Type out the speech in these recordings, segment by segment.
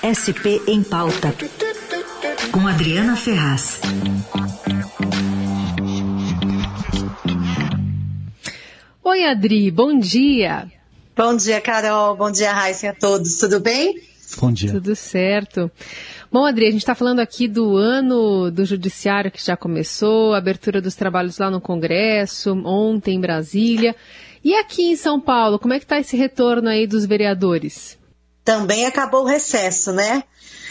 SP em Pauta, com Adriana Ferraz. Oi, Adri, bom dia. Bom dia, Carol. Bom dia, Raíssa a todos. Tudo bem? Bom dia. Tudo certo. Bom, Adri, a gente está falando aqui do ano do Judiciário que já começou, abertura dos trabalhos lá no Congresso, ontem em Brasília. E aqui em São Paulo, como é que está esse retorno aí dos vereadores? Também acabou o recesso, né?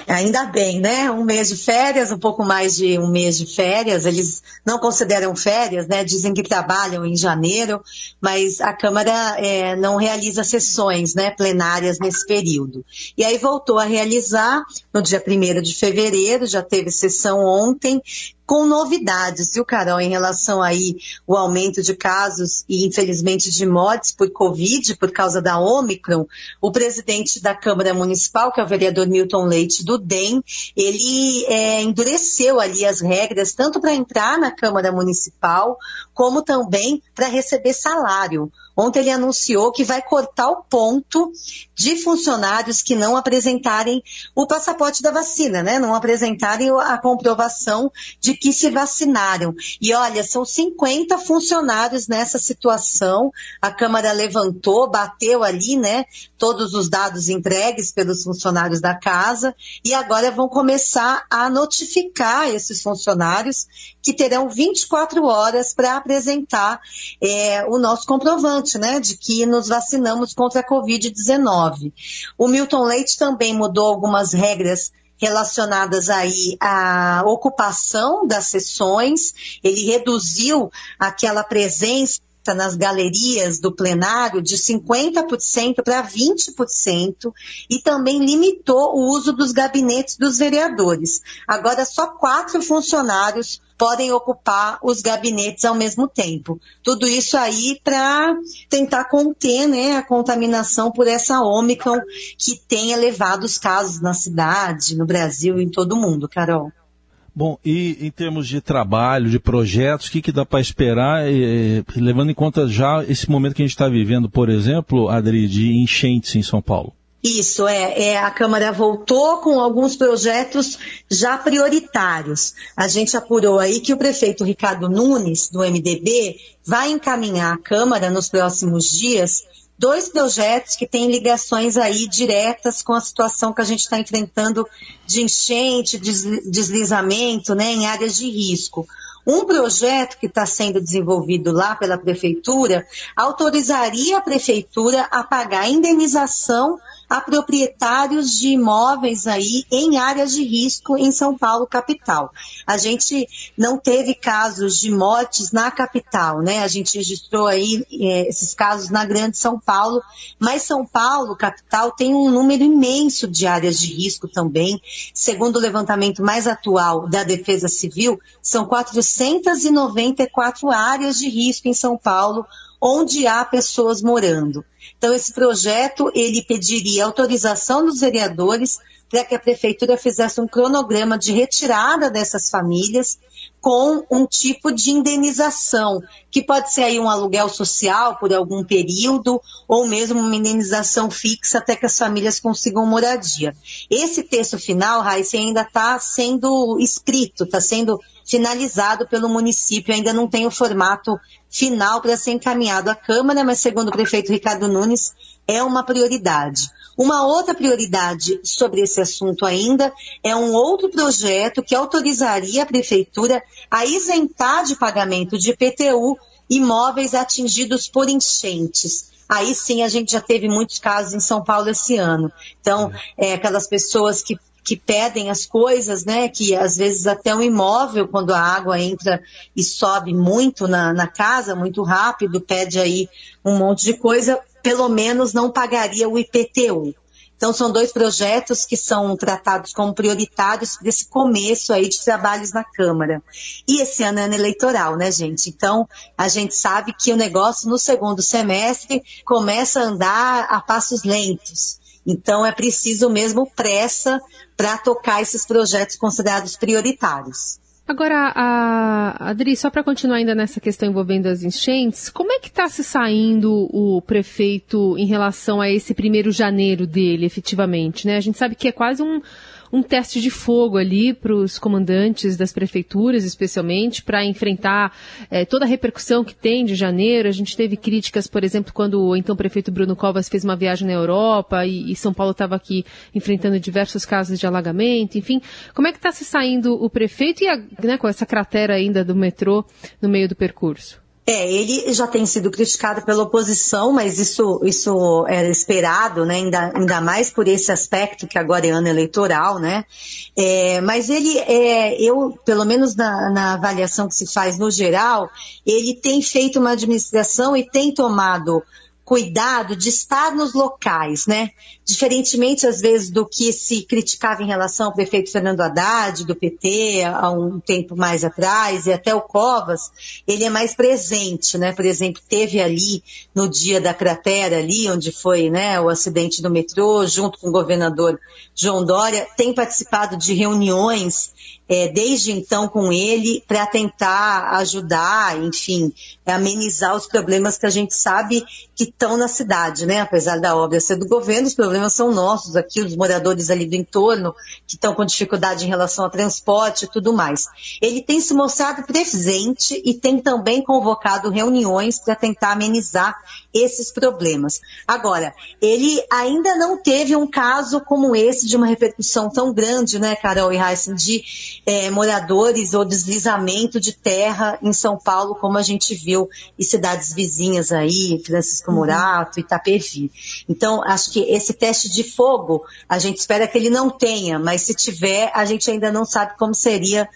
Ainda bem, né? Um mês de férias, um pouco mais de um mês de férias. Eles não consideram férias, né? Dizem que trabalham em janeiro, mas a Câmara é, não realiza sessões né, plenárias nesse período. E aí voltou a realizar no dia 1 de fevereiro, já teve sessão ontem, com novidades, viu, Carol, em relação aí o aumento de casos e, infelizmente, de mortes por Covid, por causa da Omicron. O presidente da Câmara Municipal, que é o vereador Milton Leite do DEM, ele é, endureceu ali as regras, tanto para entrar na Câmara Municipal, como também para receber salário. Ontem ele anunciou que vai cortar o ponto de funcionários que não apresentarem o passaporte da vacina, né? Não apresentarem a comprovação de que se vacinaram. E olha, são 50 funcionários nessa situação. A Câmara levantou, bateu ali, né? Todos os dados entregues pelos funcionários da casa e agora vão começar a notificar esses funcionários que terão 24 horas para apresentar é, o nosso comprovante né, de que nos vacinamos contra a Covid-19. O Milton Leite também mudou algumas regras relacionadas aí à ocupação das sessões, ele reduziu aquela presença nas galerias do plenário de 50% para 20% e também limitou o uso dos gabinetes dos vereadores. Agora, só quatro funcionários podem ocupar os gabinetes ao mesmo tempo. Tudo isso aí para tentar conter né, a contaminação por essa Ômicron que tem elevado os casos na cidade, no Brasil e em todo o mundo, Carol. Bom, e em termos de trabalho, de projetos, o que, que dá para esperar, levando em conta já esse momento que a gente está vivendo, por exemplo, Adri, de enchentes em São Paulo? Isso, é, é, a Câmara voltou com alguns projetos já prioritários. A gente apurou aí que o prefeito Ricardo Nunes, do MDB, vai encaminhar à Câmara nos próximos dias dois projetos que têm ligações aí diretas com a situação que a gente está enfrentando de enchente, deslizamento, né, em áreas de risco. Um projeto que está sendo desenvolvido lá pela prefeitura autorizaria a prefeitura a pagar indenização a proprietários de imóveis aí em áreas de risco em São Paulo capital. A gente não teve casos de mortes na capital, né? A gente registrou aí é, esses casos na Grande São Paulo, mas São Paulo capital tem um número imenso de áreas de risco também. Segundo o levantamento mais atual da Defesa Civil, são 494 áreas de risco em São Paulo onde há pessoas morando. Então, esse projeto, ele pediria autorização dos vereadores para que a prefeitura fizesse um cronograma de retirada dessas famílias com um tipo de indenização, que pode ser aí um aluguel social por algum período, ou mesmo uma indenização fixa até que as famílias consigam moradia. Esse texto final, Raíssa, ainda está sendo escrito, está sendo finalizado pelo município, ainda não tem o formato final para ser encaminhado à Câmara, mas segundo o prefeito Ricardo Nunes, é uma prioridade. Uma outra prioridade sobre esse assunto ainda é um outro projeto que autorizaria a prefeitura a isentar de pagamento de IPTU imóveis atingidos por enchentes. Aí sim a gente já teve muitos casos em São Paulo esse ano. Então, é, aquelas pessoas que que pedem as coisas, né? Que às vezes até um imóvel, quando a água entra e sobe muito na, na casa, muito rápido, pede aí um monte de coisa, pelo menos não pagaria o IPTU. Então, são dois projetos que são tratados como prioritários desse começo aí de trabalhos na Câmara. E esse ano é ano eleitoral, né, gente? Então, a gente sabe que o negócio no segundo semestre começa a andar a passos lentos. Então, é preciso mesmo pressa para tocar esses projetos considerados prioritários. Agora, a Adri, só para continuar ainda nessa questão envolvendo as enchentes, como é que está se saindo o prefeito em relação a esse primeiro janeiro dele, efetivamente? Né? A gente sabe que é quase um, um teste de fogo ali para os comandantes das prefeituras, especialmente, para enfrentar é, toda a repercussão que tem de janeiro. A gente teve críticas, por exemplo, quando o então prefeito Bruno Covas fez uma viagem na Europa e, e São Paulo estava aqui enfrentando diversos casos de alagamento. Enfim, como é que está se saindo o prefeito e a, né, com essa cratera ainda do metrô no meio do percurso? É, ele já tem sido criticado pela oposição, mas isso, isso era esperado, né? Ainda, ainda mais por esse aspecto que agora é ano eleitoral, né? É, mas ele, é, eu, pelo menos na, na avaliação que se faz no geral, ele tem feito uma administração e tem tomado cuidado de estar nos locais, né? Diferentemente, às vezes, do que se criticava em relação ao prefeito Fernando Haddad, do PT, há um tempo mais atrás, e até o Covas, ele é mais presente, né? Por exemplo, teve ali, no dia da cratera ali, onde foi né, o acidente do metrô, junto com o governador João Dória, tem participado de reuniões é, desde então com ele para tentar ajudar, enfim, amenizar os problemas que a gente sabe que estão na cidade, né? Apesar da obra ser do governo, os problemas são nossos aqui, os moradores ali do entorno, que estão com dificuldade em relação ao transporte e tudo mais. Ele tem se mostrado presente e tem também convocado reuniões para tentar amenizar esses problemas. Agora, ele ainda não teve um caso como esse de uma repercussão tão grande, né, Carol e Heisen, de é, moradores ou deslizamento de terra em São Paulo, como a gente viu em cidades vizinhas aí, Francisco Morato, Itapevi. Então, acho que esse teste de fogo, a gente espera que ele não tenha, mas se tiver, a gente ainda não sabe como seria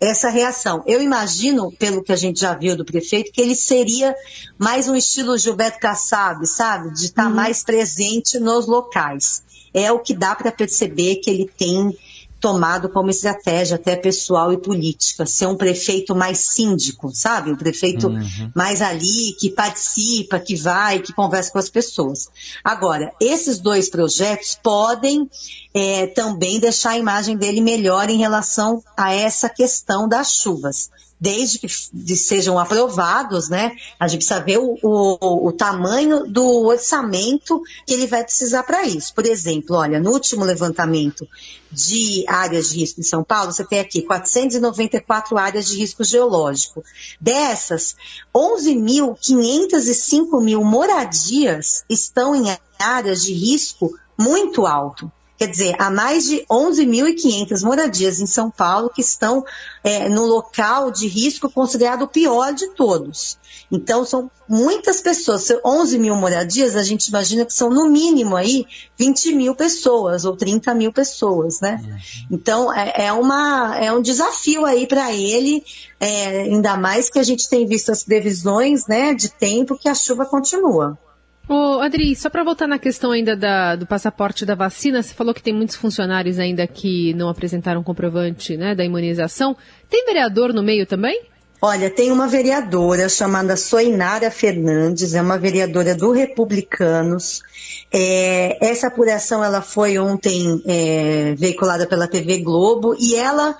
essa reação. Eu imagino, pelo que a gente já viu do prefeito, que ele seria mais um estilo Gilberto Kassab, sabe? De estar uhum. mais presente nos locais. É o que dá para perceber que ele tem tomado como estratégia até pessoal e política, ser um prefeito mais síndico, sabe? Um prefeito uhum. mais ali, que participa, que vai, que conversa com as pessoas. Agora, esses dois projetos podem é, também deixar a imagem dele melhor em relação a essa questão das chuvas desde que sejam aprovados, né? A gente precisa ver o, o, o tamanho do orçamento que ele vai precisar para isso. Por exemplo, olha, no último levantamento de áreas de risco em São Paulo, você tem aqui 494 áreas de risco geológico. Dessas, 11.505 mil moradias estão em áreas de risco muito alto. Quer dizer, há mais de 11.500 moradias em São Paulo que estão é, no local de risco considerado o pior de todos. Então, são muitas pessoas. 11 mil moradias, a gente imagina que são no mínimo aí 20 mil pessoas ou 30 mil pessoas, né? Uhum. Então, é, é, uma, é um desafio aí para ele, é, ainda mais que a gente tem visto as previsões né, de tempo que a chuva continua. Ô, Adri, só para voltar na questão ainda da, do passaporte da vacina, você falou que tem muitos funcionários ainda que não apresentaram comprovante né, da imunização. Tem vereador no meio também? Olha, tem uma vereadora chamada Soinara Fernandes, é uma vereadora do Republicanos. É, essa apuração ela foi ontem é, veiculada pela TV Globo e ela,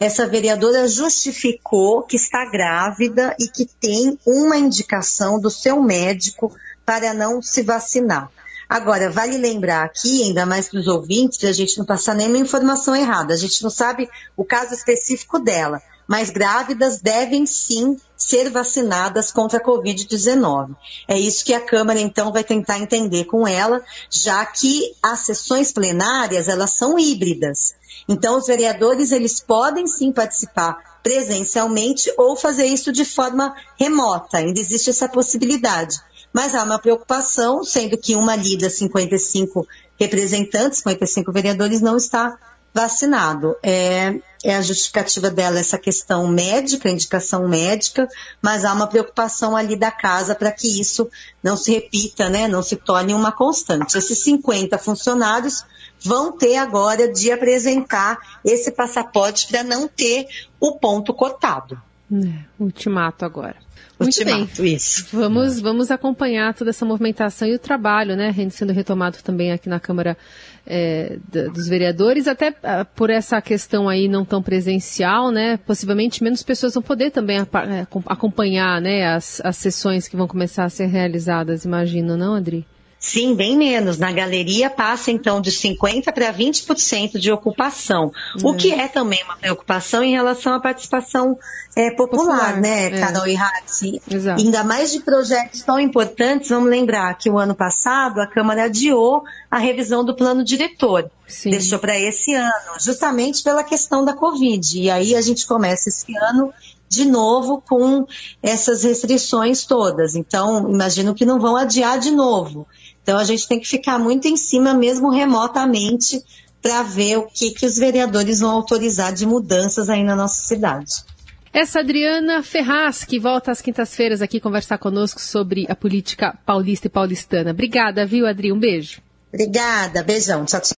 essa vereadora, justificou que está grávida e que tem uma indicação do seu médico para não se vacinar. Agora, vale lembrar aqui, ainda mais para os ouvintes, para a gente não passar nenhuma informação errada. A gente não sabe o caso específico dela, mas grávidas devem sim ser vacinadas contra a Covid-19. É isso que a Câmara, então, vai tentar entender com ela, já que as sessões plenárias, elas são híbridas. Então, os vereadores, eles podem sim participar presencialmente ou fazer isso de forma remota. Ainda existe essa possibilidade mas há uma preocupação, sendo que uma lida 55 representantes, 55 vereadores, não está vacinado. É, é, a justificativa dela essa questão médica, indicação médica, mas há uma preocupação ali da casa para que isso não se repita, né, não se torne uma constante. Esses 50 funcionários vão ter agora de apresentar esse passaporte para não ter o ponto cotado. É, ultimato agora. Muito ultimato, bem. isso. Vamos, vamos acompanhar toda essa movimentação e o trabalho, né, sendo retomado também aqui na Câmara é, dos Vereadores, até uh, por essa questão aí não tão presencial, né, possivelmente menos pessoas vão poder também é, acompanhar, né, as, as sessões que vão começar a ser realizadas, imagino, não, Adri? Sim, bem menos. Na galeria passa então de 50% para 20% de ocupação, o uhum. que é também uma preocupação em relação à participação é, popular, popular, né, é. Carol e Hatsi? Ainda mais de projetos tão importantes, vamos lembrar que o ano passado a Câmara adiou a revisão do plano diretor. Sim. Deixou para esse ano, justamente pela questão da Covid. E aí a gente começa esse ano de novo com essas restrições todas. Então, imagino que não vão adiar de novo. Então a gente tem que ficar muito em cima, mesmo remotamente, para ver o que, que os vereadores vão autorizar de mudanças aí na nossa cidade. Essa Adriana Ferraz, que volta às quintas-feiras aqui conversar conosco sobre a política paulista e paulistana. Obrigada, viu, Adri? Um beijo. Obrigada, beijão. Tchau, tchau.